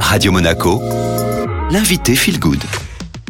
Radio Monaco, l'invité Feel Good.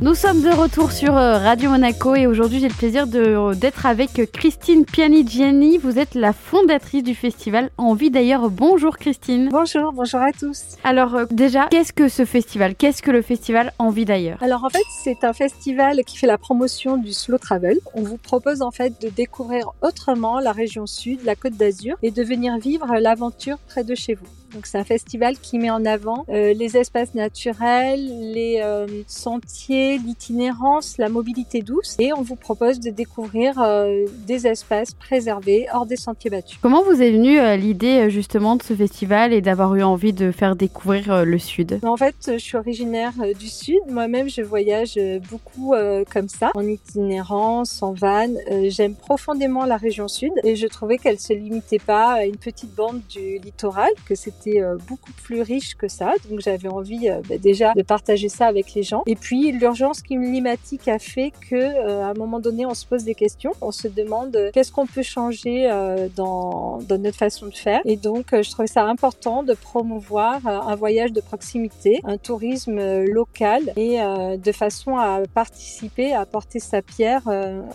Nous sommes de retour sur euh, Radio Monaco et aujourd'hui j'ai le plaisir de- d'être avec Christine Pianigiani. Vous êtes la fondatrice du festival Envie d'ailleurs. Bonjour Christine. Bonjour, bonjour à tous. Alors euh, déjà, qu'est-ce que ce festival? Qu'est-ce que le festival Envie d'ailleurs? Alors en fait, c'est un festival qui fait la promotion du slow travel. On vous propose en fait de découvrir autrement la région sud, la Côte d'Azur et de venir vivre l'aventure près de chez vous. Donc c'est un festival qui met en avant euh, les espaces naturels, les euh, sentiers, l'itinérance, la mobilité douce et on vous propose de découvrir euh, des espaces préservés hors des sentiers battus. Comment vous est venue l'idée justement de ce festival et d'avoir eu envie de faire découvrir le sud? En fait, je suis originaire du sud. Moi-même, je voyage beaucoup comme ça, en itinérance, en van. J'aime profondément la région sud et je trouvais qu'elle se limitait pas à une petite bande du littoral, que c'était euh, beaucoup plus riche que ça. Donc j'avais envie euh, bah, déjà de partager ça avec les gens. Et puis l'urgence climatique a fait que euh, à un moment donné, on se pose des questions. On se demande qu'est-ce qu'on peut changer dans, notre façon de faire. Et donc je trouvais ça important de promouvoir un voyage de proximité, un tourisme local et de façon à participer, à apporter sa pierre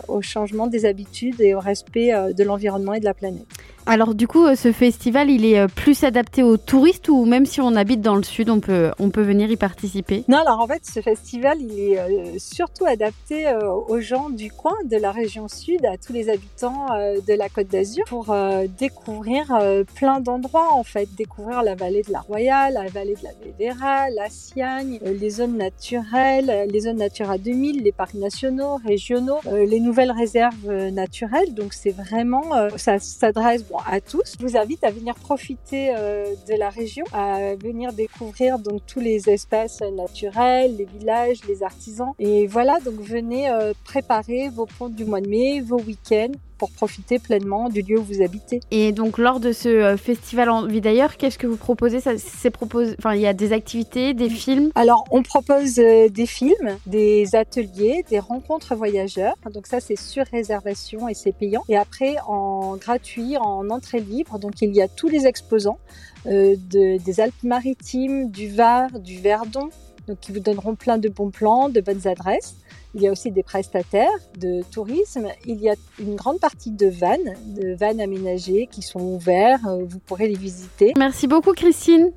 au changement des habitudes et au respect de l'environnement et de la planète. Alors du coup, euh, ce festival, il est euh, plus adapté aux touristes ou même si on habite dans le sud, on peut, on peut venir y participer? Non, alors en fait, ce festival, il est euh, surtout adapté aux gens du coin, de la région sud, à tous les habitants de la Côte d'Azur, pour découvrir plein d'endroits, en fait, découvrir la vallée de la Royale, la vallée de la Védéra, la Siagne, les zones naturelles, les zones Natura 2000, les parcs nationaux, régionaux, les nouvelles réserves naturelles. Donc c'est vraiment, ça s'adresse à tous. Je vous invite à venir profiter euh, de la région, à venir découvrir donc tous les espaces naturels, les villages, les artisans. Et voilà, donc venez euh, préparer vos ponts du mois de mai, vos week-ends pour profiter pleinement du lieu où vous habitez. Et donc lors de ce euh, festival Envie d'ailleurs, qu'est-ce que vous proposez? Ça, propose... Enfin, il y a des activités, des films? Alors, on propose euh, des films, des ateliers, des rencontres voyageurs. Donc ça, c'est sur réservation et c'est payant. Et après, en gratuit, en entrée libre. Donc, il y a tous les exposants euh, de, des Alpes-Maritimes, du Var, du Verdon, donc qui vous donneront plein de bons plans, de bonnes adresses. Il y a aussi des prestataires de tourisme. Il y a une grande partie de vannes, de vannes aménagées qui sont ouverts. Euh, Vous pourrez les visiter. Merci beaucoup Christine.